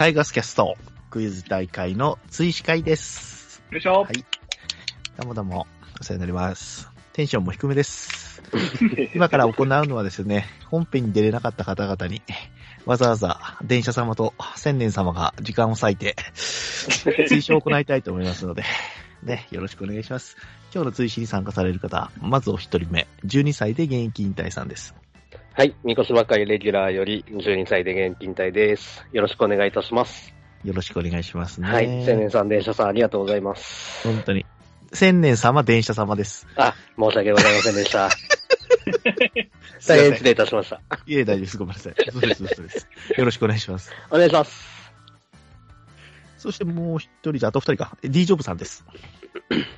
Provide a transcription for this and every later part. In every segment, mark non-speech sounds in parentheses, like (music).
タイガースキャスト、クイズ大会の追試会です。よいしょ。はい。どうもどうも、お世話になります。テンションも低めです。(laughs) 今から行うのはですね、本編に出れなかった方々に、わざわざ電車様と千年様が時間を割いて、追試を行いたいと思いますので、ね、よろしくお願いします。今日の追試に参加される方、まずお一人目、12歳で現役引退さんです。はい。三越島会レギュラーより12歳で現金隊です。よろしくお願いいたします。よろしくお願いしますね。はい。青年さん、電車さん、ありがとうございます。本当に。千年様、電車様です。あ、申し訳ございませんでした。(laughs) 大変失礼いたしました。いえ、大丈夫です。ごめんなさい。そうです、そうです。よろしくお願いします。お願いします。そしてもう一人じゃ、あと二人か。D ジョブさんです。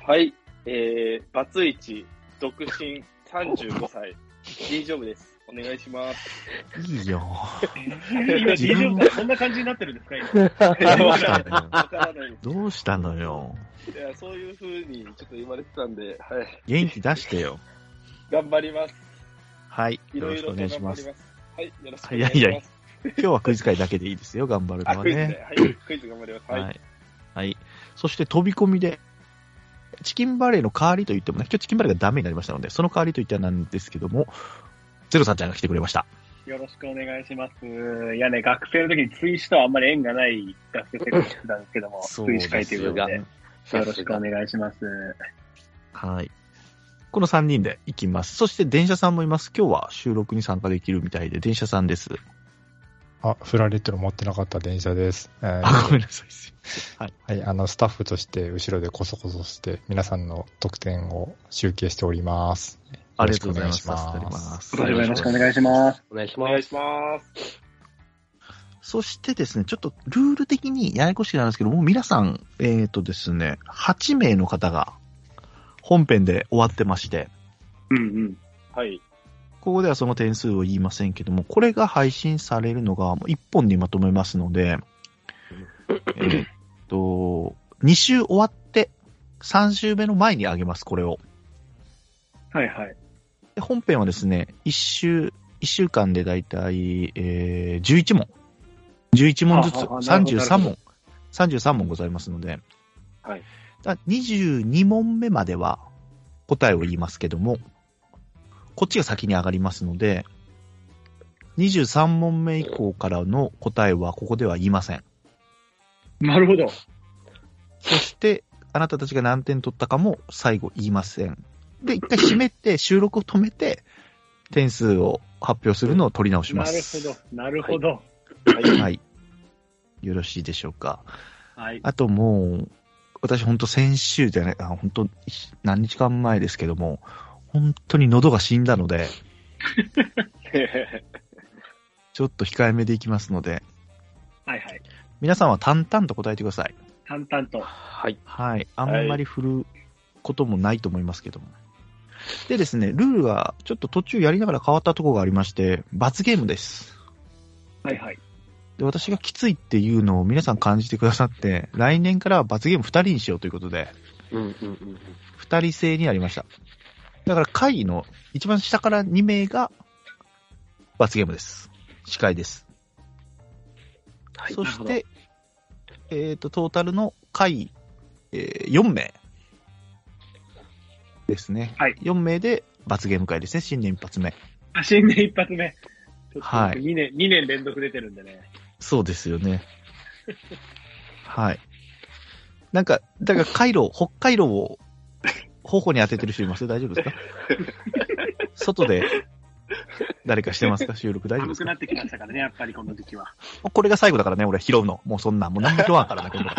はい。えー、バツイチ、独身、35歳、D ジョブです。お願いします。いいよ。今、DJ さん、こんな感じになってるんですか、今？(laughs) どうしたのよ。どうしたのよ。す。いや、そういう風にちょっと言われてたんで、はい。元気出してよ。頑張ります。はい。よろしくお願いします。はい。よろしくお願いします。いやいや今日はクイズ会だけでいいですよ。頑張るのあ、はクイズ。はい。クイズ頑張ります。はい。はい。はい。そして飛び込みで、チキンバレーの代わりと言ってもね、今日チキンバレーがダメになりましたので、その代わりと言ってはなんですけども、ゼロさんちゃんが来てくれました。よろしくお願いします。いやね、学生の時に追試とはあんまり縁がない学生生活してたんですけども、(laughs) 追試会ということで、よろしくお願いします。はい。この3人で行きます。そして電車さんもいます。今日は収録に参加できるみたいで、電車さんです。あ、フラレットの持ってなかった電車です。えーあ、ごめんなさい。はい、あの、スタッフとして後ろでコソコソして、皆さんの得点を集計しております。ありがとうございます。よろしくお願いしますお願いします。お願いしお願いします。そしてですね、ちょっとルール的にややこしくなるんですけども、皆さん、えっ、とですね、8名の方が本編で終わってまして、うんうん。はい。ここではその点数を言いませんけども、これが配信されるのが1本にまとめますので、えっと、2週終わって3週目の前に上げます、これを。はいはい。で本編はですね、1週、一週間でだいたい、えー、11問。11問ずつ、はははなるほど33問、33問ございますので、はい。だ22問目までは答えを言いますけども、こっちが先に上がりますので、23問目以降からの答えはここでは言いません。なるほど。そして、あなたたちが何点取ったかも最後言いません。で、一回閉めて、収録を止めて、点数を発表するのを取り直しなるます。ほど。なるほど。はい。はい。よろしいでしょうか。はい。あともう、私本当先週じゃない、あ本当何日間前ですけども、本当に喉が死んだので、(laughs) ちょっと控えめでいきますので、はいはい。皆さんは淡々と答えてください。淡々と。はい。はい。あんまり振ることもないと思いますけども。でですね、ルールがちょっと途中やりながら変わったところがありまして、罰ゲームです。はいはい。で、私がきついっていうのを皆さん感じてくださって、来年からは罰ゲーム2人にしようということで、うんうんうん。2人制になりました。だから会の一番下から2名が罰ゲームです。司会です。はい。そして、えっ、と、トータルの会、えー4名ですね。はい4名で罰ゲーム会ですね。新年一発目。あ新年一発目。ちょっとはい2年、2年連続出てるんでね。そうですよね。はい。なんか、だから回路、北海道を頬に当ててる人います大丈夫ですか？(laughs) 外で誰かしてますか？収録大丈夫ですか？寒くなってきましたからね、やっぱりこの時期は。これが最後だからね、俺拾うの。もうそんなん、もう何も拾わんからね、今度。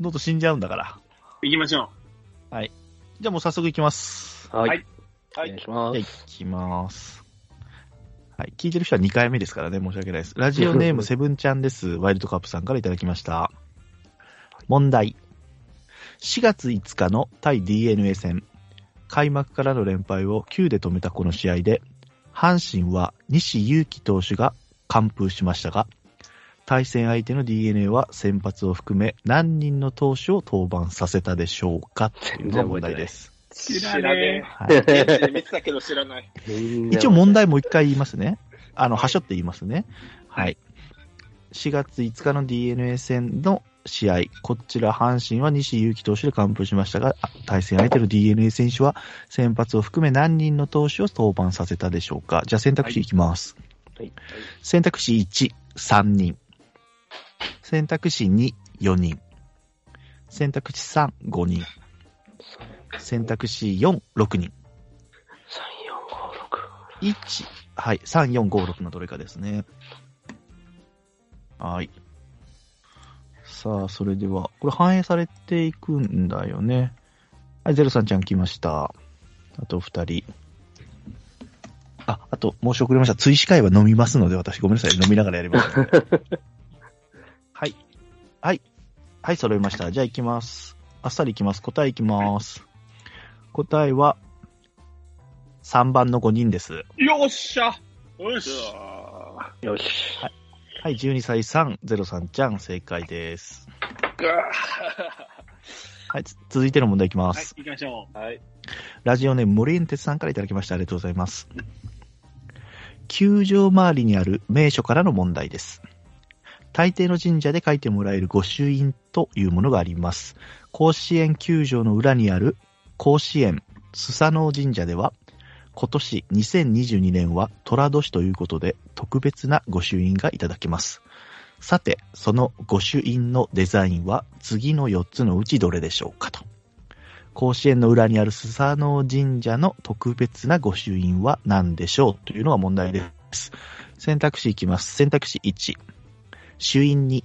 (laughs) 喉死んじゃうんだから。行きましょじゃあもう早速行きます。はい。はいお願いしまじゃあす。行きます。はい。聞いてる人は2回目ですからね、申し訳ないです。ラジオネームセブンちゃんです。(laughs) ワイルドカップさんからいただきました。問題。4月5日の対 DNA 戦。開幕からの連敗を9で止めたこの試合で、阪神は西勇輝投手が完封しましたが、対戦相手の DNA は先発を含め何人の投手を登板させたでしょうか？というのが問題です。う。知らねはい、え。現地で見てたけど知らない。一応問題もう一回言いますね。あの、はしょって言いますね。はい。4月5日の DNA 戦の試合、こちら阪神は西勇輝投手で完封しましたが、対戦相手の DNA 選手は先発を含め何人の投手を登板させたでしょうか？じゃあ選択肢いきます。はい。選択肢1、3人。選択肢2、4人。選択肢3、5人。選択肢4、6人。3、4、5、6。1、はい、3、4、5、6のどれかですね。はい。さあ、それでは、これ反映されていくんだよね。はい、ゼロさんちゃん来ました。あと二人。あ、あと、申し遅れました。追試会は飲みますので、私ごめんなさい。飲みながらやりますので。はい。はい。はい、揃いました。じゃあ行きます。あっさり行きます。答え行きます。答えは、3番の5人です。よっしゃよしよし。はい、12歳3、03ちゃん、正解です。はい、つ続いての問題いきまはいす。、行きましょーはい。ラジオネーム、森エンテスさんからいただきました。ありがとうございます。球場周りにある名所からの問題です。大抵の神社で書いてもらえる御朱印というものがあります。甲子園球場の裏にある甲子園スサノオ神社では、今年2022年は寅年ということで特別な御朱印がいただけます。さて、その御朱印のデザインは次の4つのうちどれでしょうかと。甲子園の裏にあるスサノオ神社の特別な御朱印は何でしょうというのが問題です。選択肢いきます。選択肢1。朱印に、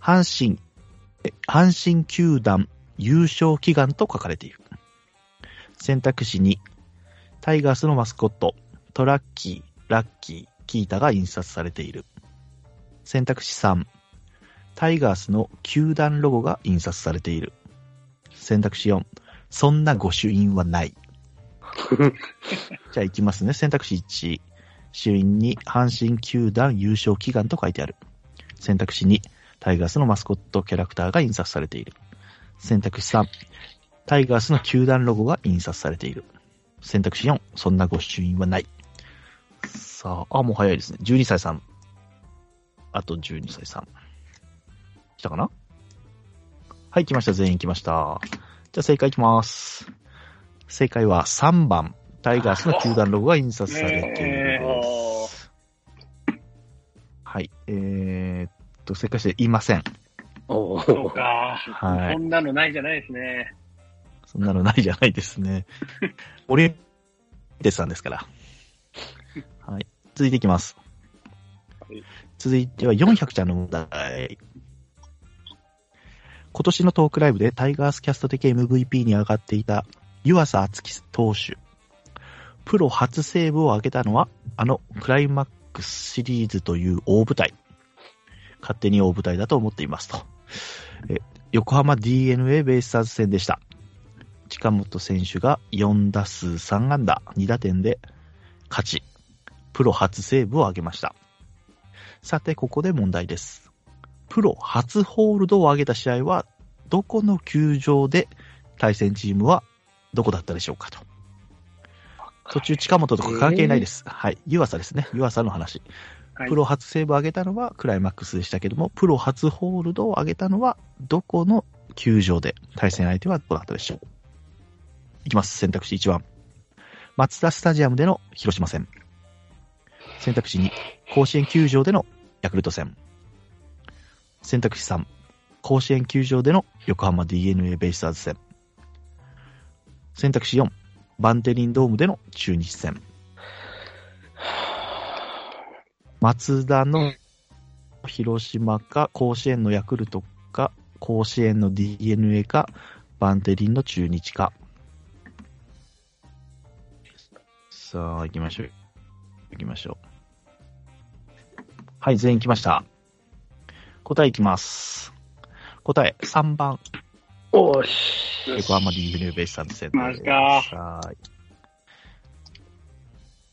阪神、え阪神球団優勝祈願と書かれている。選択肢2。タイガースのマスコット、トラッキー、ラッキー、キータが印刷されている。選択肢3。タイガースの球団ロゴが印刷されている。選択肢4。そんな御朱印はない。(laughs) じゃあ行きますね。選択肢1。朱印に阪神球団優勝祈願と書いてある。選択肢2。タイガースのマスコットキャラクターが印刷されている。選択肢3。タイガースの球団ロゴが印刷されている。選択肢4。そんな御朱印はない。さあ、あ、もう早いですね。12歳さん。あと12歳さん。来たかな？はい、来ました。全員来ました。じゃあ正解いきます。正解は3番。タイガースの球団ロゴが印刷されているです。はい。えー、っと、正解していません。おう。そうーか。はいそんなのないじゃないですね。そんなのないじゃないですね。オリエンテスさんですから。はい。続いていきますはい。続いては400ちゃんの問題。今年のトークライブでタイガースキャスト的 MVP に上がっていた湯浅敦樹投手。プロ初セーブを挙げたのは、あのクライマックスシリーズという大舞台。勝手に大舞台だと思っていますと。え横浜 DNA ベイスターズ戦でした。近本選手が4打数3安打2打点で勝ち、プロ初セーブを挙げました。さて、ここで問題です。プロ初ホールドを挙げた試合は、どこの球場で対戦チームはどこだったでしょうかと。途中近本とか関係ないです。はい。湯浅ですね。湯浅の話。はいプロ初セーブを挙げたのはクライマックスでしたけども、プロ初ホールドを挙げたのはどこの球場で対戦相手はどこだったでしょういきます。選択肢1番。松田スタジアムでの広島戦。選択肢2。甲子園球場でのヤクルト戦。選択肢3。甲子園球場での横浜 DNA ベイスターズ戦。選択肢4。バンテリンドームでの中日戦。松田の広島か、甲子園のヤクルトか、甲子園の DNA か、バンテリンの中日か。さあ、行きましょう。行きましょう。はい、全員来ました。答えいきます。答え、3番、おーし。横浜 DNA ベイスターズ戦です。マジかはい。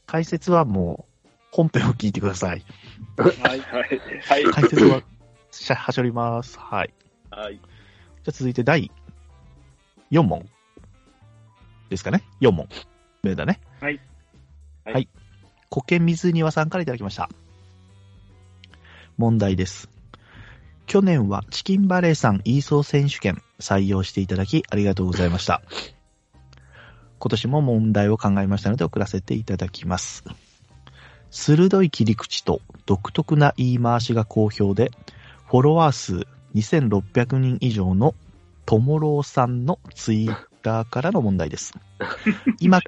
解説はもう、本編を聞いてください。はい。はい。はい。解説は、しゃ、はしょります。はい。はい。じゃあ続いて第4問。ですかね ?4 問。目だね。はい。はいはい。苔水庭さんからいただきました。問題です。去年はチキンバレーさん e ソー選手権採用していただきありがとうございました。今年も問題を考えましたので送らせていただきます。鋭い切り口と独特な言い回しが好評で、フォロワー数2600人以上のともろうさんのツイッターからの問題です。今、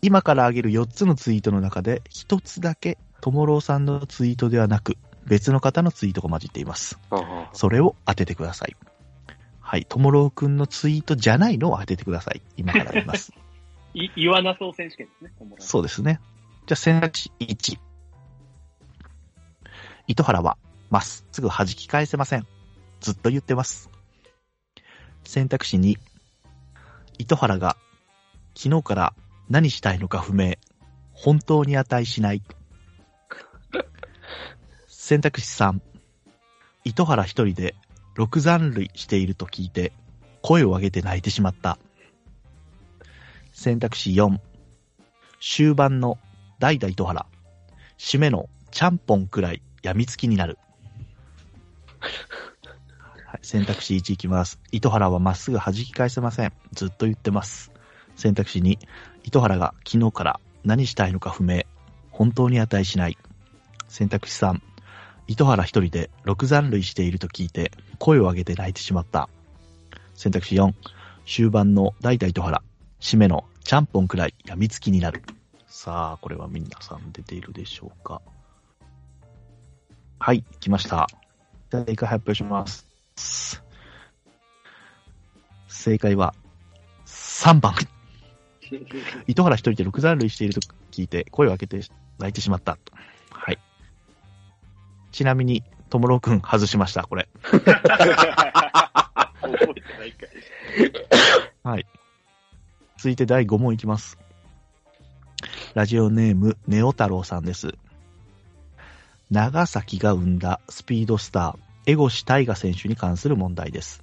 今から挙げる4つのツイートの中で、1つだけともろうさんのツイートではなく、別の方のツイートが混じっています。あそれを当ててください。はい。ともろうくんのツイートじゃないのを当ててください。今から言います。(laughs) い、言わなそう選手権ですね。そうですね。じゃあ選択肢1。糸原はまっすぐ弾き返せません。ずっと言ってます。選択肢2。糸原が昨日から何したいのか不明。本当に値しない。選択肢3。糸原一人で六残塁していると聞いて声を上げて泣いてしまった。選択肢4。終盤の代々糸原。締めのちゃんぽんくらい病みつきになる。はい、選択肢1いきます。糸原はまっすぐ弾き返せません。ずっと言ってます。選択肢2。糸原が昨日から何したいのか不明。本当に値しない。選択肢3。糸原一人で六残塁していると聞いて声を上げて泣いてしまった。選択肢4。終盤の代々糸原。締めのちゃんぽんくらい病みつきになる。さあ、これは皆さん出ているでしょうか。はい、来ました。正解発表します。正解は3番。(laughs) 糸原一人で六残塁していると聞いて声を上げて泣いてしまった。はい。ちなみに、ともろうくん外しました、これ。はい。続いて第5問いきます。ラジオネーム、ネオ太郎さんです。長崎が生んだスピードスター、江越大河選手に関する問題です。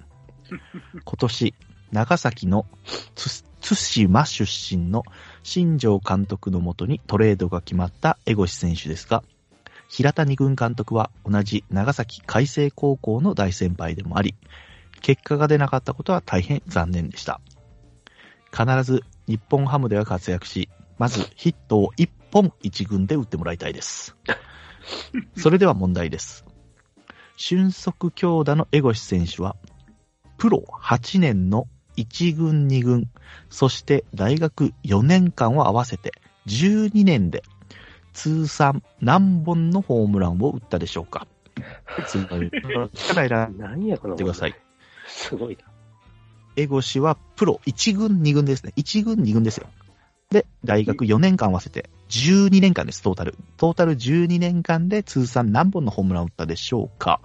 今年、長崎のつ対馬出身の新庄監督のもとにトレードが決まった江越選手ですが、平田二軍監督は同じ長崎海星高校の大先輩でもあり、結果が出なかったことは大変残念でした。必ず日本ハムでは活躍し、まずヒットを1本1軍で打ってもらいたいです。それでは問題です。俊足強打の江越選手は、プロ8年の1軍2軍、そして大学4年間を合わせて12年で通算何本のホームランを打ったでしょうか？次の力選ん何やこのでください。すごいな。江越はプロ1軍2軍ですね。1軍2軍ですよ。で、大学4年間合わせて12年間です、トータル。トータル12年間で通算何本のホームランを打ったでしょうか？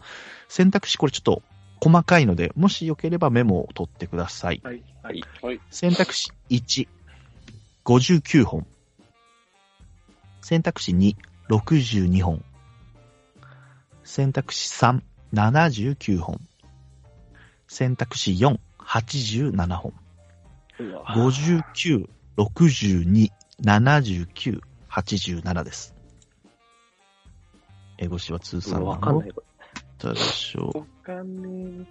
選択肢これちょっと細かいので、もしよければメモを取ってください。はい。ははいい。はい。選択肢1、59本。選択肢2、62本。選択肢3、79本。選択肢4、87本。うわ59、62、79、87です。エゴシは通算わ何本かんない。こ打ったでしょわかんね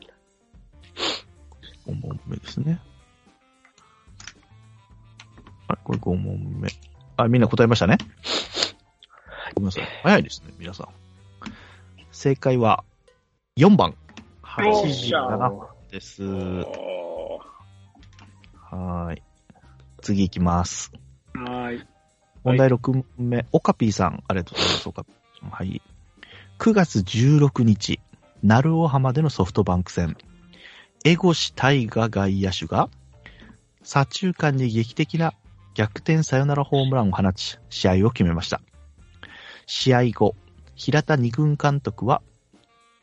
う ?5 問目ですね。あれこれ5問目。あ、みんな答えましたねごめんなさい。早いですね、皆さん。正解は4番。よっしゃ87本です。え。はーい。次行きます。はい。問題6問目。オカピーさん、ありがとうございます。オカピーさん。はい。9月16日、鳴尾浜でのソフトバンク戦。江越大河外野手が、左中間に劇的な逆転サヨナラホームランを放ち、試合を決めました。試合後、平田二軍監督は、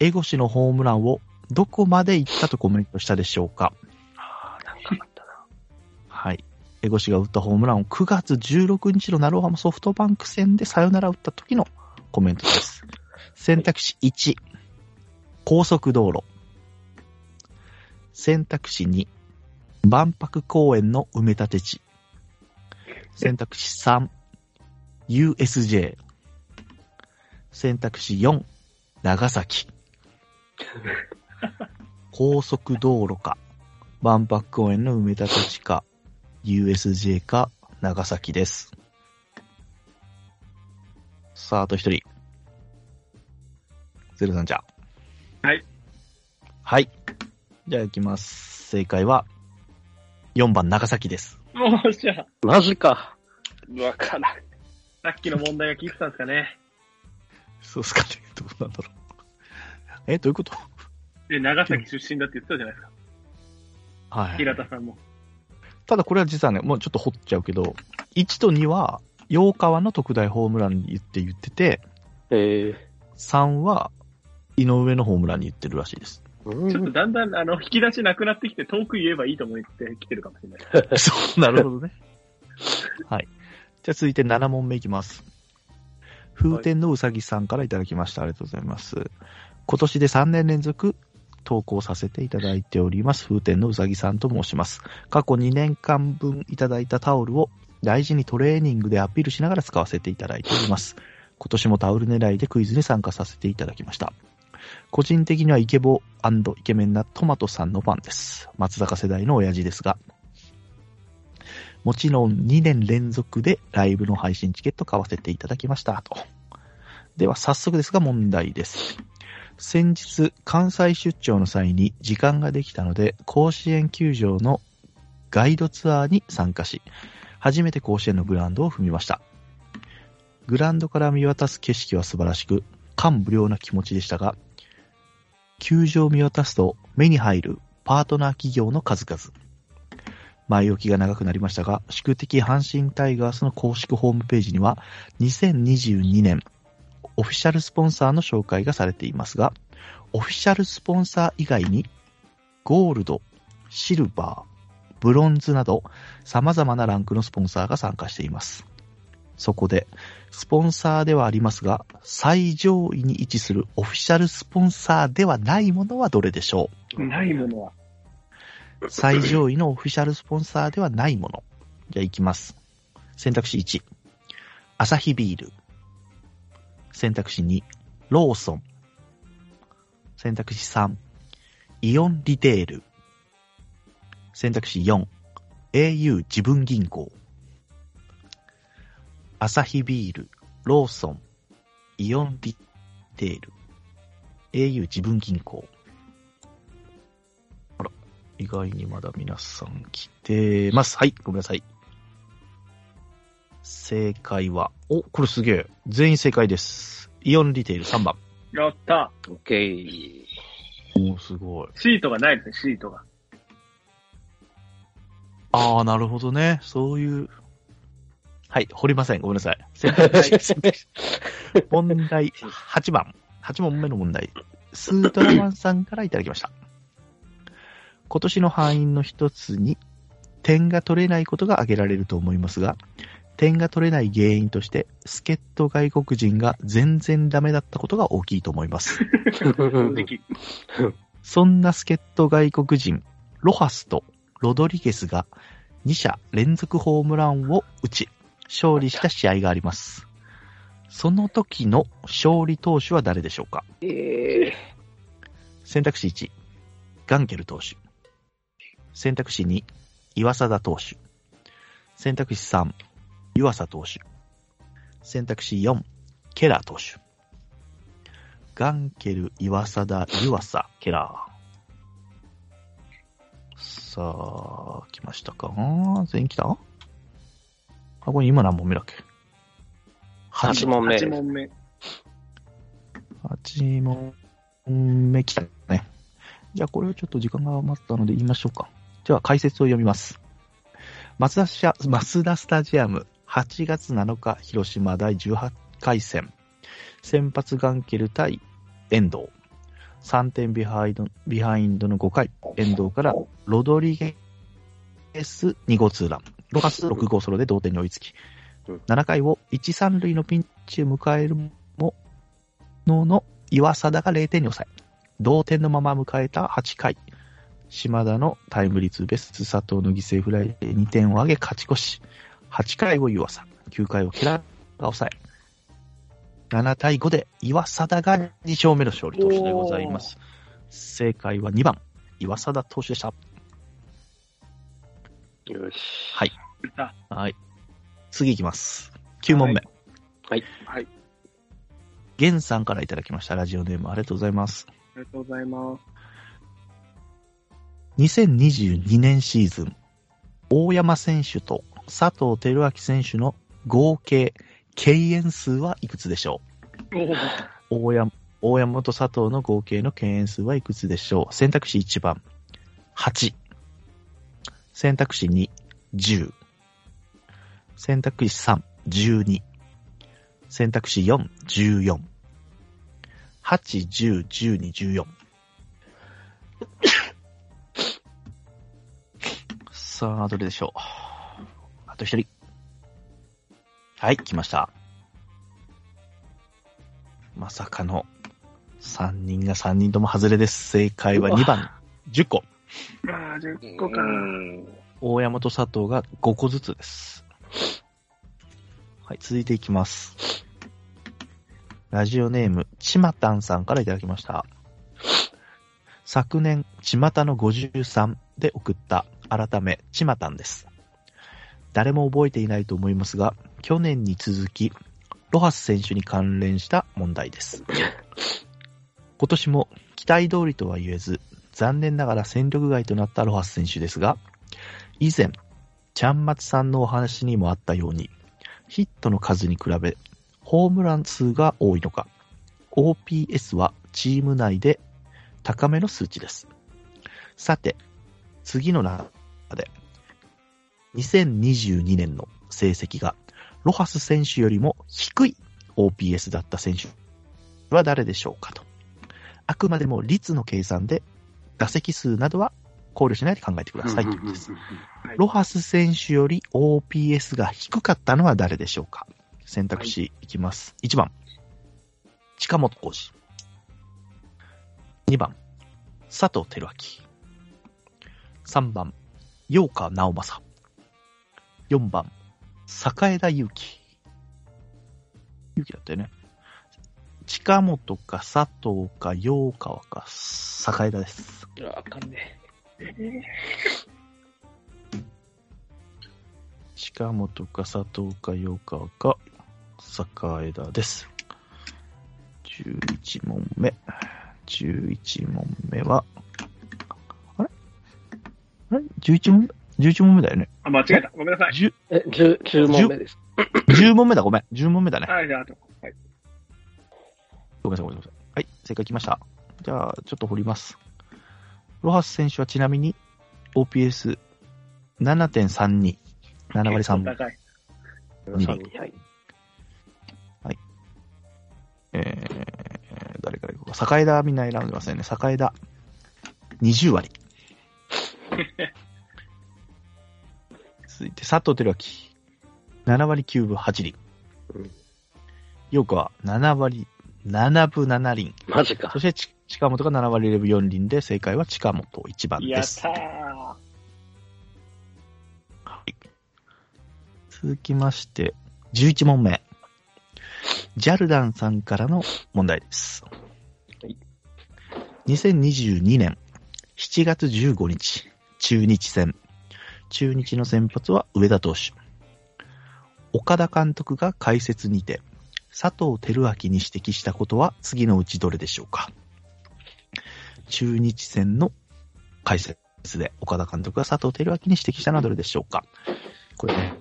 江越のホームランをどこまで行ったとコメントしたでしょうかあーなんかあったな。はい。江越が打ったホームランを9月16日の鳴尾浜ソフトバンク戦でサヨナラ打った時のコメントです。選択肢1、高速道路。選択肢2、万博公園の埋め立て地。選択肢3、USJ。選択肢4、長崎。(laughs) 高速道路か、万博公園の埋め立て地か、USJ か、長崎です。さあ、あと一人。ゼロさんじゃ。はい。はい。じゃあ行きます。正解は、4番長崎です。もうじゃあ、マジか。わからん。さっきの問題が聞いてたんですかね。そうっすかね。どうなんだろう。え、どういうこと？で、長崎出身だって言ってたじゃないですか。はい。平田さんも。ただこれは実はね、もうちょっと掘っちゃうけど、1と2は、洋川の特大ホームランに言って言ってて、え3は、井上のホームランに言ってるらしいです。ー、ちょっとだんだん、あの、引き出しなくなってきて、遠く言えばいいと思ってきてるかもしれない。(laughs) そう、なるほどね。(laughs) はい。じゃあ続いて7問目いきます。風天のうさぎさんからいただきました。ありがとうございます。今年で3年連続投稿させていただいております。風天のうさぎさんと申します。過去2年間分いただいたタオルを大事にトレーニングでアピールしながら使わせていただいております。今年もタオル狙いでクイズに参加させていただきました。個人的にはイケボイケメンなトマトさんのファンです。松坂世代の親父ですが、もちろん2年連続でライブの配信チケット買わせていただきました。と。では早速ですが問題です。先日、関西出張の際に時間ができたので、甲子園球場のガイドツアーに参加し、初めて甲子園のグラウンドを踏みました。グラウンドから見渡す景色は素晴らしく、感無量な気持ちでしたが、球場を見渡すと目に入るパートナー企業の数々。前置きが長くなりましたが、宿敵阪神タイガースの公式ホームページには、2022年オフィシャルスポンサーの紹介がされていますが、オフィシャルスポンサー以外に、ゴールド、シルバー、ブロンズなど、様々なランクのスポンサーが参加しています。そこで、スポンサーではありますが、最上位に位置するオフィシャルスポンサーではないものはどれでしょないものは。う最上位のオフィシャルスポンサーではないもの。じゃあ行きます。選択肢1、アサヒビール。選択肢2、ローソン。選択肢3、イオンリテール。選択肢4、au 自分銀行。アサヒビール、ローソン、イオンリテール、au 自分銀行。あら、意外にまだ皆さん来てます。はい、ごめんなさい。正解は、お、これすげえ。全員正解です。イオンリテール3番。やったオッケー。おすごい。シートがないですね、シートが。ああ、なるほどね。そういう。はい、掘りません。ごめんなさい。(laughs) 問題8番。8問目の問題。スートラマンさんからいただきました。今年の敗因の一つに、点が取れないことが挙げられると思いますが、点が取れない原因として、助っ人外国人が全然ダメだったことが大きいと思います。(laughs) そんな助っ人外国人、ロハスとロドリゲスが2者連続ホームランを打ち、勝利した試合があります。その時の勝利投手は誰でしょうか？え選択肢1、ガンケル投手。選択肢2、岩貞投手。選択肢3、湯浅投手。選択肢4、ケラー投手。ガンケル、岩貞、湯浅、ケラー。さあ、来ましたか？全員来た？あ、これ今何問目だっけ？8問目。8問目。8問目来たね。じゃあこれをちょっと時間が余ったので言いましょうか。では解説を読みます。マツダシャマツダスタジアム8月7日広島第18回戦。先発ガンケル対遠藤。3点ビハインドビハインドの5回、遠藤からロドリゲス2号ツーラン。ロハス6号ソロで同点に追いつき。うん、7回を1、3塁のピンチを迎えるも、のの岩貞が0点に抑え、同点のまま迎えた8回、島田のタイムリーツーベース、佐藤の犠牲フライで2点を挙げ勝ち越し、8回を湯浅、9回をケラーが抑え、7対5で岩貞が2勝目の勝利投手でございます。正解は2番、岩貞投手でした。よし。はい。あはい。次いきます。9問目。はい。はい。ゲンさんからいただきました。ラジオネームありがとうございます。ありがとうございます。2022年シーズン、大山選手と佐藤輝明選手の合計敬遠数はいくつでしょおお。う大山大山と佐藤の合計の敬遠数はいくつでしょう？選択肢1番、8。選択肢2、10。選択肢3、12。選択肢4、14。8、10、12、14。(coughs) さあ、どれでしょう。あと一人。はい、来ました。まさかの、3人が3人とも外れです。正解は2番、10個。ああ、10個か。大山と佐藤が5個ずつです。はい、続いていきます。ラジオネーム、ちまたんさんからいただきました。昨年、ちまたの53で送った改め、ちまたんです。誰も覚えていないと思いますが、去年に続き、ロハス選手に関連した問題です。今年も期待通りとは言えず、残念ながら戦力外となったロハス選手ですが、以前、ちゃんまつさんのお話にもあったように、ヒットの数に比べ、ホームラン数が多いのか、OPS はチーム内で高めの数値です。さて、次の中で、2022年の成績が、ロハス選手よりも低い OPS だった選手は誰でしょうかと。あくまでも率の計算で、打席数などは考慮しないで考えてくださいということです。ロハス選手より OPS が低かったのは誰でしょうか？選択肢いきます。1番、近本浩二。2番、佐藤輝明。3番、陽川直正。4番、坂枝祐希。祐希だったよね。近本か佐藤か陽川か坂枝です。うわあかんね近本か佐藤か陽川か坂枝です。11問目。11問目は、あれ？あれ ?11 問目 ?11 問目だよね。あ、間違えた。ごめんなさい。10, え、10、10問目です。10問目だ、ごめん。10問目だね。はい、じゃあ、あと。はい。ごめんなさい、ごめんなさい。はい、正解来ました。じゃあ、ちょっと掘ります。ロハス選手はちなみに OPS7.32。7割3分。高い。二三はい。えー、誰からいこうか。坂枝みんな選んでますよね。坂枝。20割。(laughs) 続いて、佐藤輝明。7割9分8厘うん。陽子は7割7分7厘。マジかそ。してち、近本が7割0分4厘で、正解は近本1番です。やったー。はい。続きまして、11問目。ジャルダンさんからの問題です。い2022年7月15日、中日戦。中日の先発は上田投手。岡田監督が解説にて、佐藤輝明に指摘したことは次のうちどれでしょうか？中日戦の解説で岡田監督が佐藤輝明に指摘したのはどれでしょうか？これね。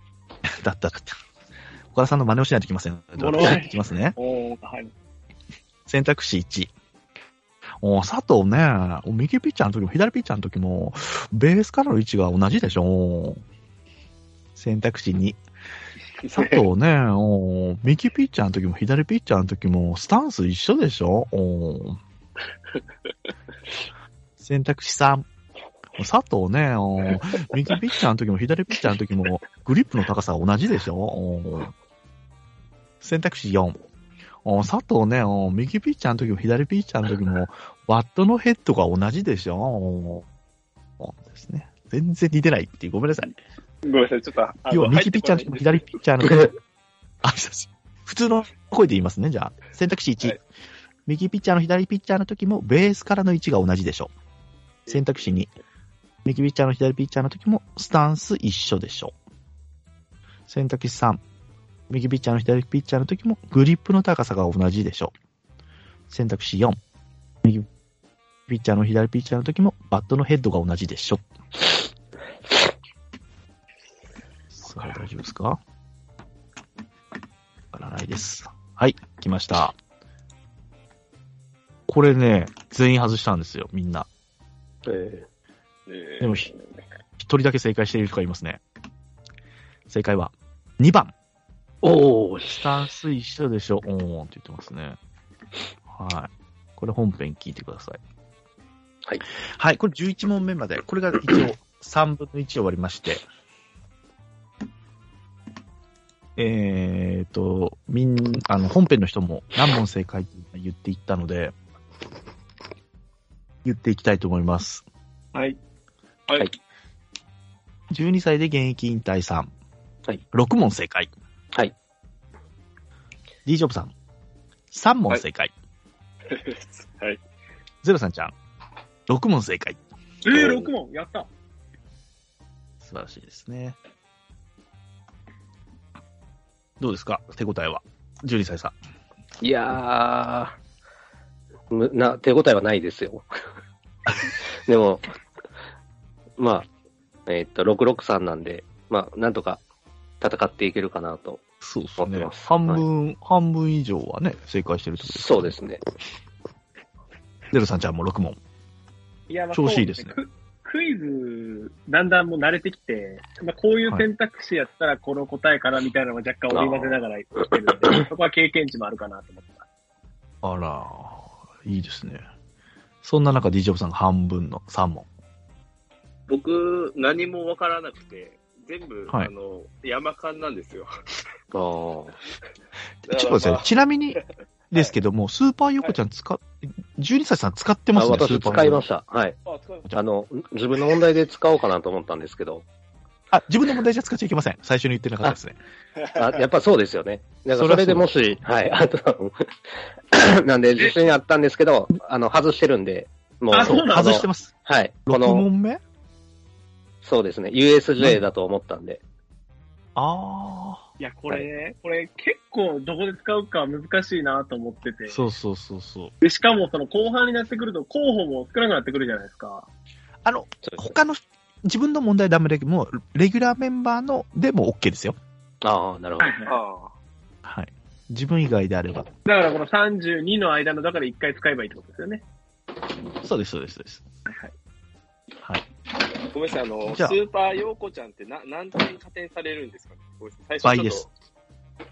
(laughs) だっただった。岡田さんの真似をしないといけません。いきますね。はい。選択肢1。お佐藤ね、右ピッチャーの時も左ピッチャーの時も、ベースからの位置が同じでしょ。選択肢2。佐藤ね、お右ピッチャーの時も左ピッチャーの時も、スタンス一緒でしょお選択肢3。佐藤ね、お右ピッチャーの時も左ピッチャーの時も、グリップの高さは同じでしょ？お選択肢4。お佐藤ね、お右ピッチャーの時も左ピッチャーの時も、ワットのヘッドが同じでしょ？ですね。全然似てないっていう、ごめんなさい。ごめんなさい、ちょっと、あ要は右ピッチャーの時も左ピッチャーの時も、あ、普通の声で言いますね、じゃあ。選択肢1。はい右ピッチャーの左ピッチャーの時もベースからの位置が同じでしょう。選択肢2、右ピッチャーの左ピッチャーの時もスタンス一緒でしょう。選択肢3、右ピッチャーの左ピッチャーの時もグリップの高さが同じでしょう。選択肢4、右ピッチャーの左ピッチャーの時もバットのヘッドが同じでしょ。さあ、大丈夫ですか？わからないです。はい、来ました。これね、全員外したんですよ、みんな。ええーでもひ一人だけ正解している人がいますね。正解は、2番。おー、スタンス一緒でしょ、おーんって言ってますね。はい。これ本編聞いてください。はい。はい、これ11問目まで。これが一応 (coughs) 3分の1終わりまして。えーと、みん、あの、本編の人も何問正解って言っていったので、言っていきたいと思います。はい。はい。はい12歳で現役引退さん。はい。6問正解。はい。D ジョブさん。3問正解。はい。ゼロさんちゃん。6問正解。えー、6問やった。素晴らしいですね。どうですか？手応えは？12歳さん。いやー、むな、手応えはないですよ。(laughs) でも、まあ、えーっと、663なんで、まあ、なんとか戦っていけるかなと。そうですね持ってま。す半分、半分以上はね、正解してるってことです、そうですね。ゼロさんちゃんも6問。いや、まあ調子いいですねククイズ、だんだんもう慣れてきて、まあ、こういう選択肢やったらこの答えかなみたいなのを若干織り交ぜながら言ってるんで、そこは経験値もあるかなと思ってます。あら、いいですね。そんな中、D ジョブさんが半分の3問。僕、何もわからなくて、全部、はいあの、山間なんですよ。ああ。ちょっと待ってください。ちなみにですけども、スーパーヨコちゃん使っ、12歳さん使ってますね、あ私スーパー使いましした。はい。あ、使いましあの、自分の問題で使おうかなと思ったんですけど、た。あ、自分の問題じゃ使っちゃいけません。最初に言ってなかったですね。あやっぱそうですよね。だからそれでもし、はい、あと、(laughs) なんで自信あったんですけど、あの、外してるんで、もう、あそう外してます。はい。こ6の、問目？そうですね、USJ だと思ったんで、あいや、これね、これ結構どこで使うか難しいなと思っててあ、。そうそうそうそう。でしかもその後半になってくると候補も少なくなってくるじゃないですか。あの、他の、自分の問題ダメでも、レギュラーメンバーのでも OK ですよ。ああ、なるほど。た。あはい。自分以外であれば。だからこの32の間の、だから1回使えばいいってことですよね。そうです、そうです、そうです。はい。はい。あ。ごめんなさい、あの、スじゃあーパーヨーコちゃんってな何点加点されるんですかね？ごめんなさい最倍です。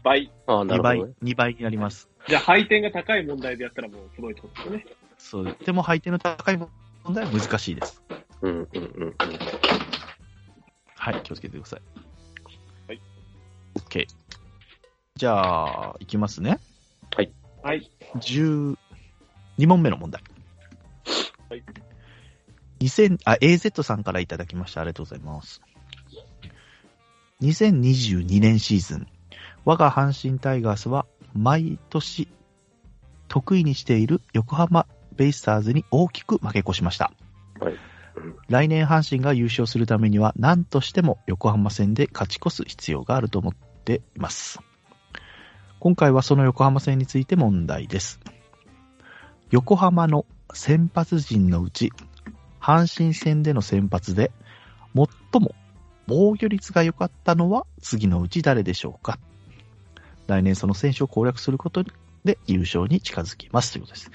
倍。ああ、な2倍るほどね。、2倍になります。じゃあ配点が高い問題でやったらもうすごいってことですよね。そうです。でも、配点の高い問題は難しいです。うん、うん、うんうん。はい、気をつけてください。はい。OK。じゃあ、いきますね。はい。12問目の問題。はい。2000あ、AZ さんからいただきました。ありがとうございます。2022年シーズン、我が阪神タイガースは毎年得意にしている横浜ベイスターズに大きく負け越しました。来年阪神が優勝するためには何としても横浜戦で勝ち越す必要があると思っています。今回はその横浜戦について問題です。横浜の先発陣のうち、阪神戦での先発で最も防御率が良かったのは次のうち誰でしょうか来年その選手を攻略することで優勝に近づきますということです。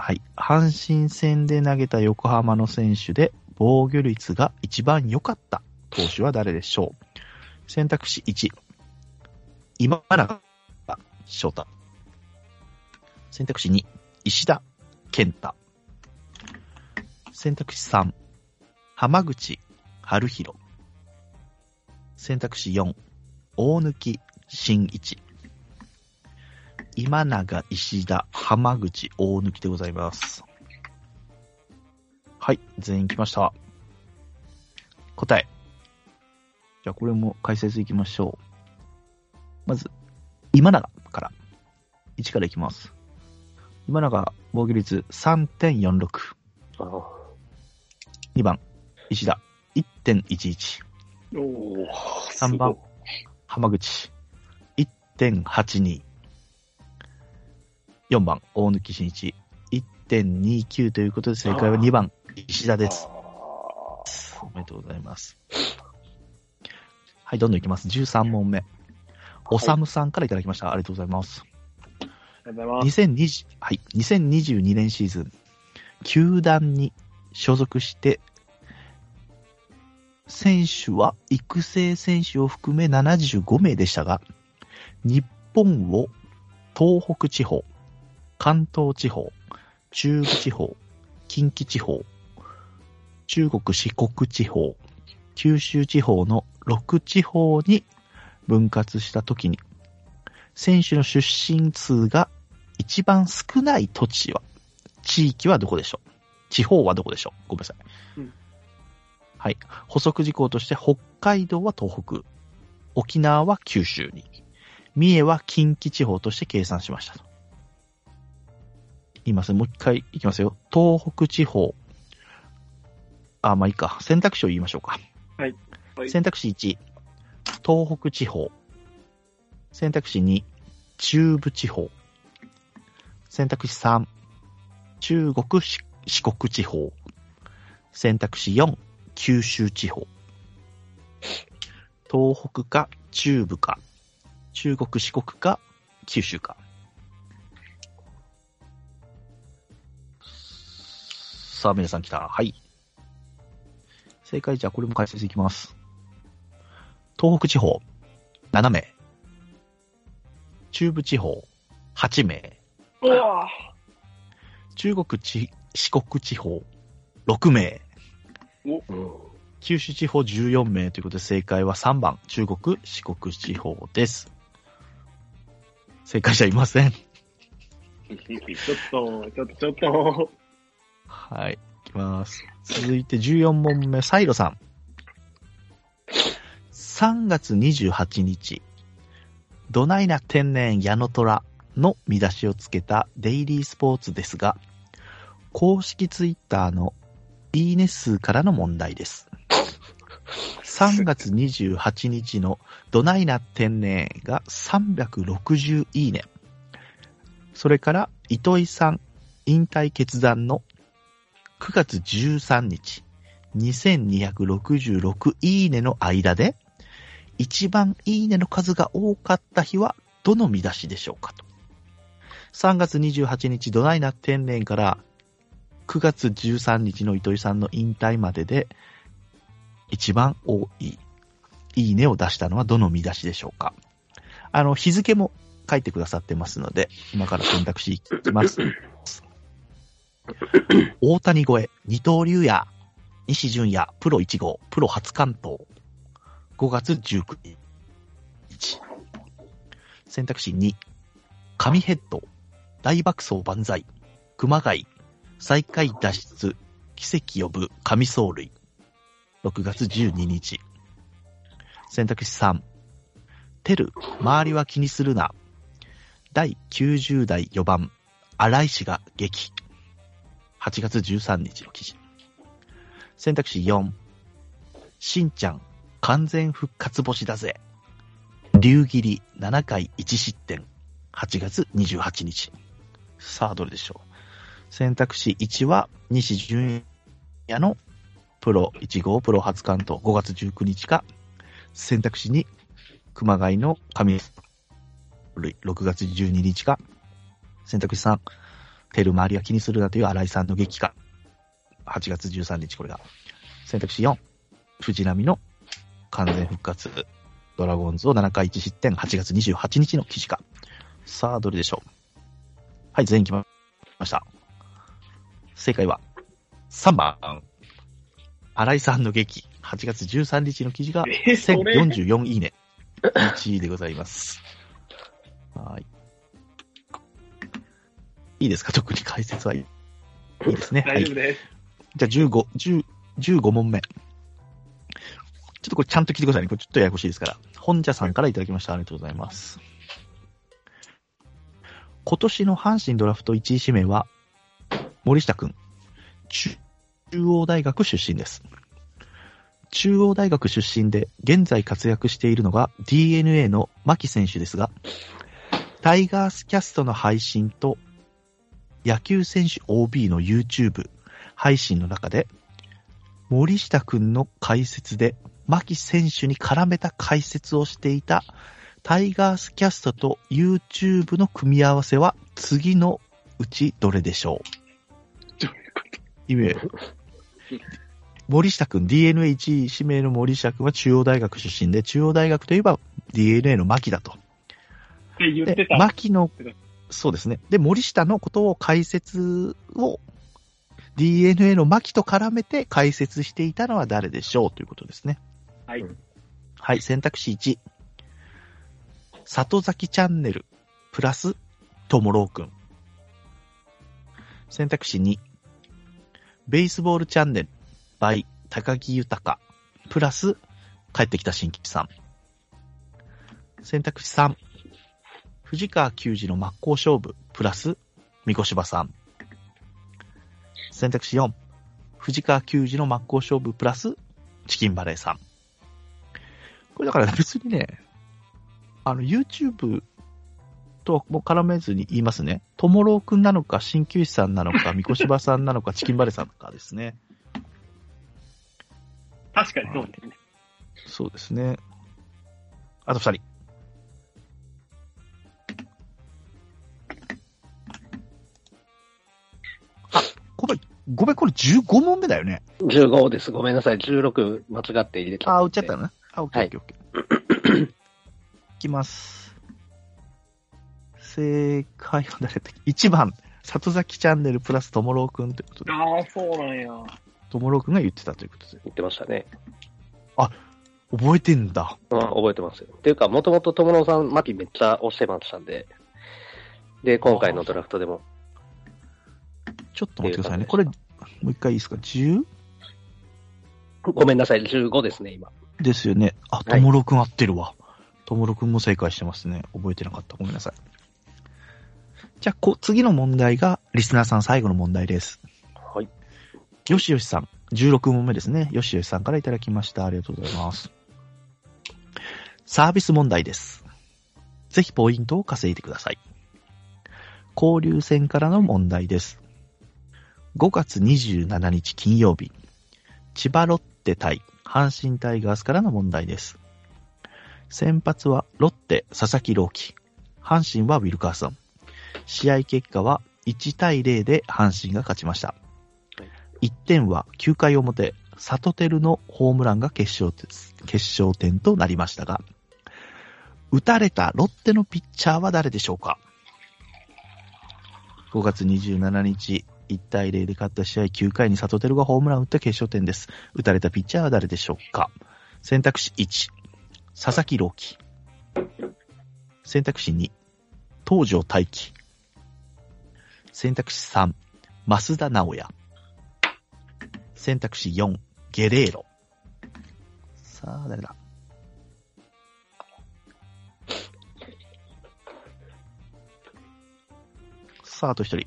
はい。阪神戦で投げた横浜の選手で防御率が一番良かった投手は誰でしょう？選択肢1、今永翔太。選択肢2、石田健太。選択肢3、浜口春弘。選択肢4、大貫真一。今永、石田、浜口、大貫でございます。はい、全員来ました。答え。じゃあこれも解説いきましょう。まず、今永から。1からいきます。今永防御率3.46。あー2番、石田1.11。おお3番、浜口1.82。4番、大貫慎一1.29ということで正解は2番、石田です。おめでとうございます。はい、どんどんいきます。13問目。おさむさんからいただきました。ありがとうございます。ありがとうございます。2020はい、2022年シーズン、球団に所属して、選手は育成選手を含め75名でしたが、日本を東北地方、関東地方、中部地方、近畿地方、中国四国地方、九州地方の6地方に分割したときに、選手の出身数が一番少ない土地は、地域はどこでしょう？地方はどこでしょう？ごめんなさい。うんはい。補足事項として、北海道は東北、沖縄は九州に、三重は近畿地方として計算しましたと。言いますね。もう一回いきますよ。東北地方。あ、まあいいか。選択肢を言いましょうか。はいはい選択肢1、東北地方。選択肢2、中部地方。選択肢3、中国四四国地方。選択肢4、九州地方。東北か中部か、中国四国か九州か。さあ、皆さん来た。はい。正解じゃあこれも解説いきます。東北地方、7名。中部地方、8名。中国地四国地方、6名。九州地方14名ということで正解は3番、中国四国地方です。正解者いません。(laughs) ちょっと、ちょっと、ちょっと。はい。いきます。続いて14問目、サイロさん。3月28日、どないな天然矢野虎の見出しをつけたデイリースポーツですが、公式ツイッターのいいね数からの問題です。3月28日のどないな天然が360いいね。それから糸井さん引退決断の9月13日、2266いいねの間で、一番いいねの数が多かった日はどの見出しでしょうかと。3月28日、ドナイナ天然から9月13日の糸井さんの引退までで、一番多いいいねを出したのはどの見出しでしょうか。あの、日付も書いてくださってますので、今から選択肢いきます。(laughs) 大谷超え、二刀流や、西純也、プロ1号、プロ初関東。5月19日。選択肢2、紙ヘッド、大爆走万歳、熊谷、最下位脱出、奇跡呼ぶ、神走塁。6月12日。選択肢3、テル、周りは気にするな。第90代4番、荒井氏が激。8月13日の記事。選択肢4、しんちゃん、完全復活星だぜ。竜切り7回1失点。8月28日。さあ、どれでしょう。選択肢1は、西純也のプロ1号プロ初関東5月19日か、選択肢2、熊谷の神類6月12日か、選択肢3、テル周りは気にするなという新井さんの劇か、8月13日これが。選択肢4、藤波の完全復活、ドラゴンズを7回1失点、8月28日の記事か。さあ、どれでしょう。はい、全員決まりました。正解は、3番。新井さんの劇、8月13日の記事が、えそれ？1044いいね。1位でございます。はい。いいですか？特に解説はいいいいですね。はい大丈夫。です。じゃあ15、10 15問目。ちょっとこれちゃんと聞いてくださいね。これちょっとややこしいですから。本社さんからいただきました。ありがとうございます。今年の阪神ドラフト1位指名は、森下くん。中中央大学出身です。中央大学出身で現在活躍しているのが DNA の牧選手ですが、タイガースキャストの配信と野球選手 OB の YouTube 配信の中で、森下くんの解説で牧選手に絡めた解説をしていたタイガースキャストと YouTube の組み合わせは次のうちどれでしょう？どういうこ意味森下くん、DNA1 位指名の森下くんは中央大学出身で、中央大学といえば DNA の牧だと。って言っでて、た。牧のそうですね。で、森下のことを解説を DNA の牧と絡めて解説していたのは誰でしょうということですね。はい。はい、選択肢1。里崎チャンネル、プラス、ともろうくん。選択肢2。ベースボールチャンネル、by 高木豊、プラス、帰ってきた新吉さん。選択肢3。藤川球児の真っ向勝負、プラス、三越柴さん。選択肢4。藤川球児の真っ向勝負、プラス、チキンバレーさん。これだから別にね、あの、YouTube とも絡めずに言いますね。ともろうくんなのか、鍼灸師さんなのか、三越柴さんなのか、チキンバレーさんかですね。確かにそうですね。そうですね。あと二人。ごめん、これ15問目だよね。15です。ごめんなさい。16間違って入れた。あ、打っちゃったな。あ、オッケーはいオッケーオッケー。(coughs) いきます。正解は誰だっけ ?1 番、里崎チャンネルプラスともろうくんということで、ああ、そうなんや。ともろうくんが言ってたということで。言ってましたね。覚えてんだ。まあ、覚えてますよ。っていうか、もともと友野さん、マキめっちゃ押してましたんで。で、今回のドラフトでも。ちょっと待ってくださいね。これ、もう一回いいですか ?10? ごめんなさい。15ですね、今。ですよね。あ、ともろくん合ってるわ。ともろくんも正解してますね。覚えてなかった。ごめんなさい。じゃあ、こ、次の問題が、リスナーさん最後の問題です。はい。よしよしさん。16問目ですね。よしよしさんからいただきました。ありがとうございます。サービス問題です。ぜひポイントを稼いでください。交流戦からの問題です。5月27日金曜日、千葉ロッテ対阪神タイガースからの問題です。先発はロッテ佐々木朗希、阪神はウィルカーソン。試合結果は1対0で阪神が勝ちました。1点は9回表、サトテルのホームランが決勝点決勝点となりましたが、打たれたロッテのピッチャーは誰でしょうか ?5 月27日、1対0で勝った試合9回にサトテルがホームラン打った決勝点です。打たれたピッチャーは誰でしょうか？選択肢1、佐々木朗希。選択肢2、東條大輝。選択肢3、増田直也。選択肢4、ゲレーロ。さあ、誰だ？さあ、あと一人。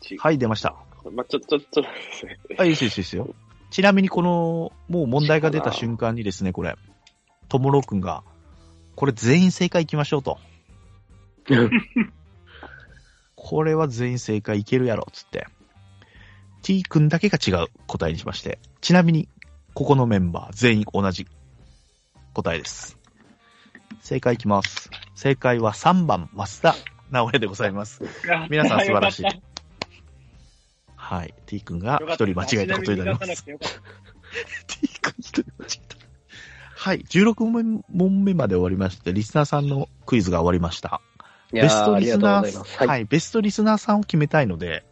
ちはい、出ました。まあ、ちょ、ちょ、ちょっとですね。あ、いいですよ、いいですよ。ちなみにこの、もう問題が出た瞬間にですね、これ、ともろくんが、これ全員正解いきましょうと。(laughs) これは全員正解いけるやろ、つって。t 君だけが違う答えにしまして。ちなみに、ここのメンバー全員同じ答えです。正解いきます。正解は3番、増田直也でございます。皆さん素晴らしいはい。t 君がた一人間違えたことになります。t 君一人間違えた。はい。16問目まで終わりまして、リスナーさんのクイズが終わりました。ベストリスナー。はい。はい、ベストリスナーさんを決めたいので、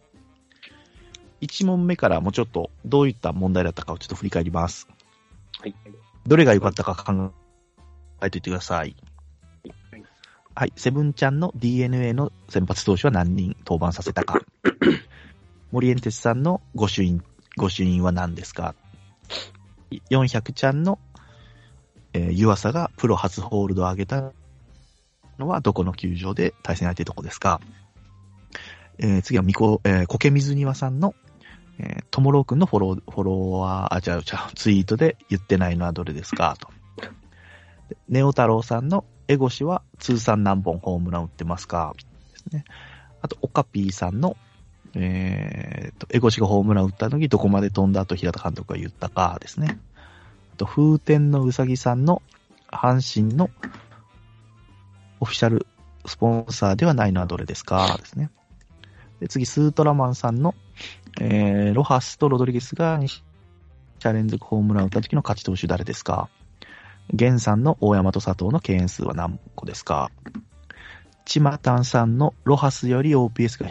1問目からもうちょっとどういった問題だったかをちょっと振り返ります。はい。どれが良かったか考えておいてください。はい。セブンちゃんの DNA の先発投手は何人登板させたか。(laughs) 森エンテスさんの御朱印、御朱印は何ですか ?400 ちゃんの、えー湯浅がプロ初ホールドを上げたのはどこの球場で対戦相手どこですか？えー次はみこ、えー、苔水庭さんの、えー、ともろうくんのフォロー、フォロワー、あ、じゃあ、じゃあ、ツイートで言ってないのはどれですか？と。ネオ太郎さんのエゴシは通算何本ホームラン打ってますか？ですね。あと、オカピーさんの、えーと、エゴシがホームラン打った時どこまで飛んだと平田監督が言ったかですね。あと、風天のうさぎさんの阪神のオフィシャルスポンサーではないのはどれですかですね。で、次、スートラマンさんの、えー、ロハスとロドリゲスが2者連続ホームラン打った時の勝ち投手誰ですかゲンさんの大山と佐藤の敬遠数は何個ですかチマタンさんのロハスより OPS が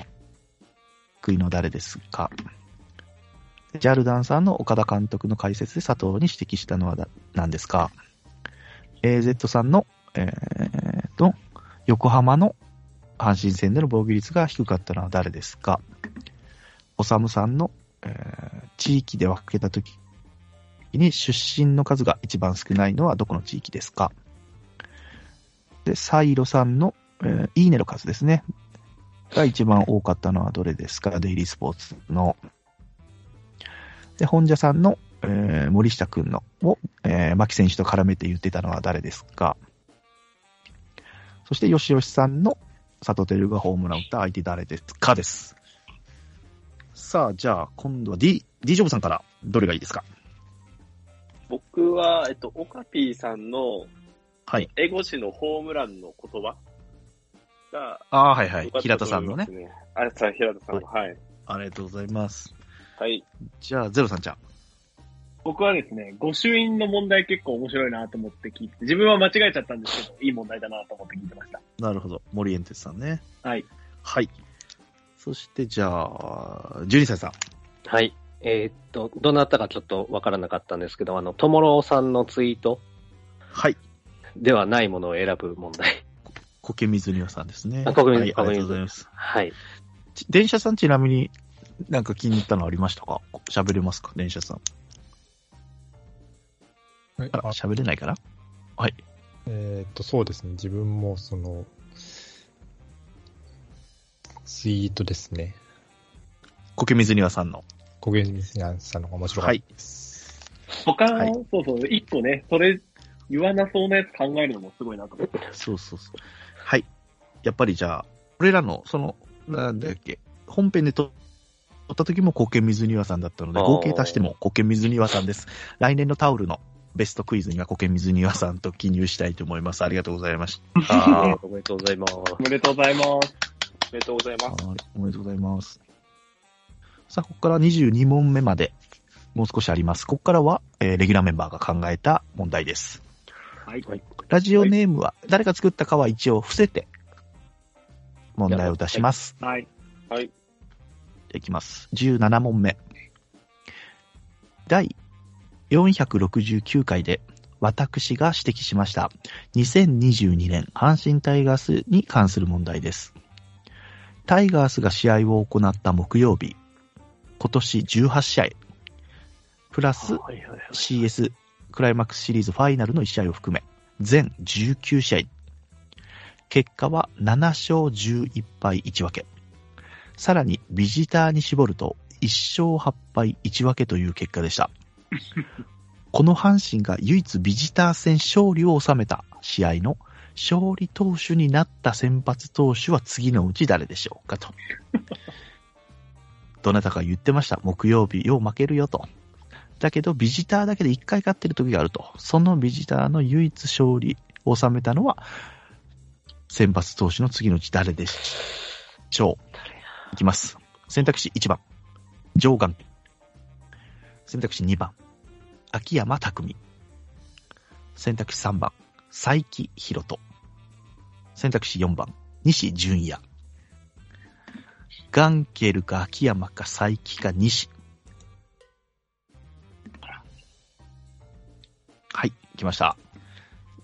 低いの誰ですか？ジャルダンさんの岡田監督の解説で佐藤に指摘したのは何ですか ?AZ さんの、えー、と、横浜の阪神戦での防御率が低かったのは誰ですか？おさむさんの、えー地域で分けたときに出身の数が一番少ないのはどこの地域ですか？で、サイロさんの、えーいいねの数ですね。が一番多かったのはどれですか？デイリースポーツの。で、本社さんの、えー森下くんのを、えー牧選手と絡めて言ってたのは誰ですか？そして、吉吉さんの佐藤輝がホームランを打った相手誰ですかです。さあ、じゃあ、今度は D、D ジョブさんからどれがいいですか？僕は、えっと、オカピーさんの、はい。エゴシのホームランの言葉が、ああ、はいはい平と田さんのね。あれ平田さんの、はい。ありがとうございます。はい。じゃあ、ゼロさんちゃん。僕はですね、御朱印の問題結構面白いなと思って聞いて、自分は間違えちゃったんですけど、(laughs) いい問題だなと思って聞いてました。なるほど。森エンテツさんね。はい。はい。そして、じゃあ、12歳さん。はい。えーっと、どなたかちょっとわからなかったんですけど、あの、ともろうさんのツイートはい。ではないものを選ぶ問題。苔水庭さんですね。あ苔水はい、ありがとうございます。はい。ち電車さんちなみになんか気に入ったのありましたか？喋れますか？電車さん。はいあら、喋れないかな？はい。えーっと、そうですね。自分も、その、ツイートですね。苔水庭さんの。小源水さんの方が面白かったです。他、はいそうそう、一個ね、それ、言わなそうなやつ考えるのもすごいなと思って。そうそうそう。はい。やっぱりじゃあ、俺らの、その、なんだっけ、本編で撮った時も苔水庭さんだったので、合計足しても苔水庭さんです。来年のタオルのベストクイズには苔水庭さんと記入したいと思います。ありがとうございました。おめでとうございます。おめでとうございます。おめでとうございます。はいおめでとうございます。さあ、ここから22問目まで、もう少しあります。ここからは、えーレギュラーメンバーが考えた問題です。はい。ラジオネームは、誰が作ったかは一応伏せて、問題を出します。はい。はい。いきます。17問目。第469回で、私が指摘しました。2022年阪神タイガースに関する問題です。タイガースが試合を行った木曜日、今年18試合、プラス CS クライマックスシリーズファイナルの1試合を含め、全19試合。結果は7勝11敗1分け。さらに、ビジターに絞ると、1勝8敗1分けという結果でした。この阪神が唯一ビジター戦勝利を収めた試合の勝利投手になった先発投手は次のうち誰でしょうかと。どなたか言ってました。木曜日よう負けるよと。だけど、ビジターだけで1回勝ってる時があると。そのビジターの唯一勝利を収めたのは、先発投手の次のうち誰でしょう。いきます。選択肢1番、上眼。選択肢2番、秋山匠。選択肢3番、佐伯博人。選択肢4番、西純也。ガンケルか秋山か佐伯か西。はい、来ました。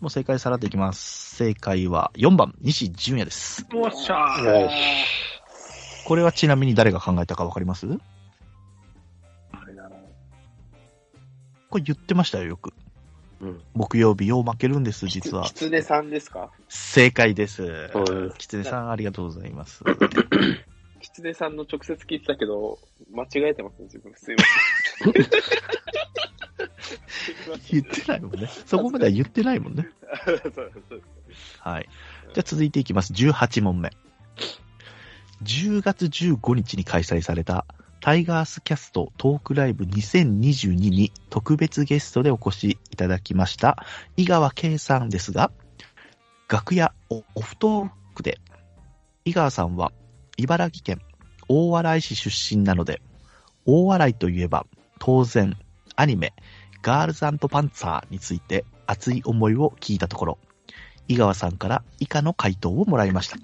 もう正解さらっていきます。正解は4番、西純也です。おっしゃこれはちなみに誰が考えたかわかります？あれだな。これ言ってましたよ、よく。うん。木曜日よう負けるんです、実はき。つねさんですか？正解ですうん。きつねさん、ありがとうございます。きつねさんの直接聞いてたけど、間違えてますね、自分。すいません。(laughs) (laughs) 言ってないもんね。そこまでは言ってないもんね。はい。じゃあ続いていきます。18問目。10月15日に開催されたタイガースキャストトークライブ2022に特別ゲストでお越しいただきました井川圭さんですが、楽屋オオフトークで井川さんは茨城県大洗市出身なので、大洗といえば当然アニメガールズパンツァーについて熱い思いを聞いたところ、井川さんから以下の回答をもらいました。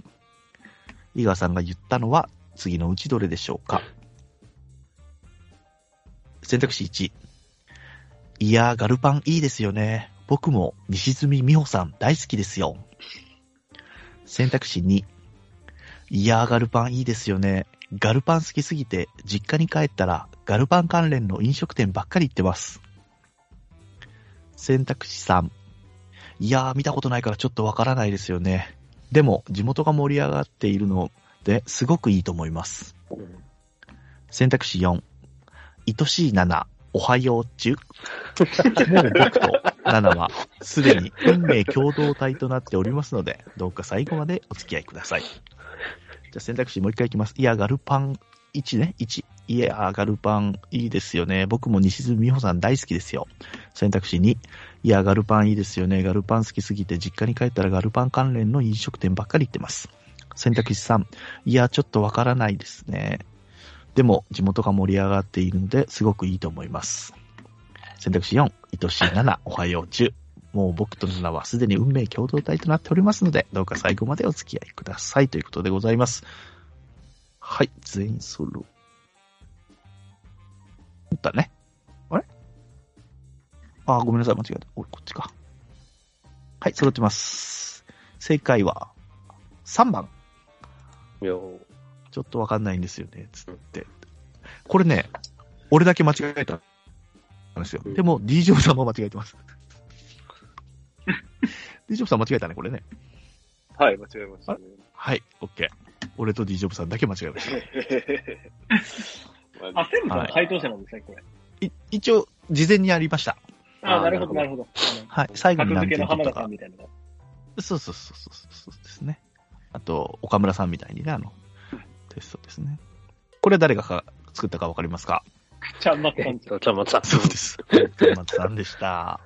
井川さんが言ったのは次のうちどれでしょうか選択肢1。いやー、ガルパンいいですよね。僕も西住美穂さん大好きですよ。選択肢2。いやー、ガルパンいいですよね。ガルパン好きすぎて、実家に帰ったらガルパン関連の飲食店ばっかり行ってます。選択肢3。いやー、見たことないからちょっとわからないですよね。でも、地元が盛り上がっているので、すごくいいと思います。選択肢4。愛しい7、おはよう中。もう僕と7は、すでに運命共同体となっておりますので、どうか最後までお付き合いください。じゃあ選択肢もう一回いきます。いや、ガルパン1ね、1。いや、ガルパンいいですよね。僕も西住美穂さん大好きですよ。選択肢2。いや、ガルパンいいですよね。ガルパン好きすぎて、実家に帰ったらガルパン関連の飲食店ばっかり行ってます。選択肢3。いや、ちょっとわからないですね。でも、地元が盛り上がっているので、すごくいいと思います。選択肢4。愛しい7、おはよう中。もう僕と7はすでに運命共同体となっておりますので、どうか最後までお付き合いください。ということでございます。はい、全員ソロ。だね。あごめんなさい、間違えた。おい、こっちか。はい、揃ってます。正解は、3番。いや、ちょっとわかんないんですよね、つって。これね、俺だけ間違えたんですよ。うんでも、D ジョブさんも間違えてます。(laughs) D ジョブさん間違えたね、これね。はい、間違えましたね。はい、OK。俺と D ジョブさんだけ間違えました。(laughs) まあ、セブさんはい回答者なんですね、これ。い一応、事前にやりました。あなるほど、ななるほど。はい、最後に格何点付けの浜田さ取ったかんみたいな。そうそうそうそうそうですね。あと、岡村さんみたいにね、あの、テストですね。これ誰がか作ったかわかりますか？ちゃんまつさん。えっと、じゃあまた。そうです。(laughs) 松さんでした。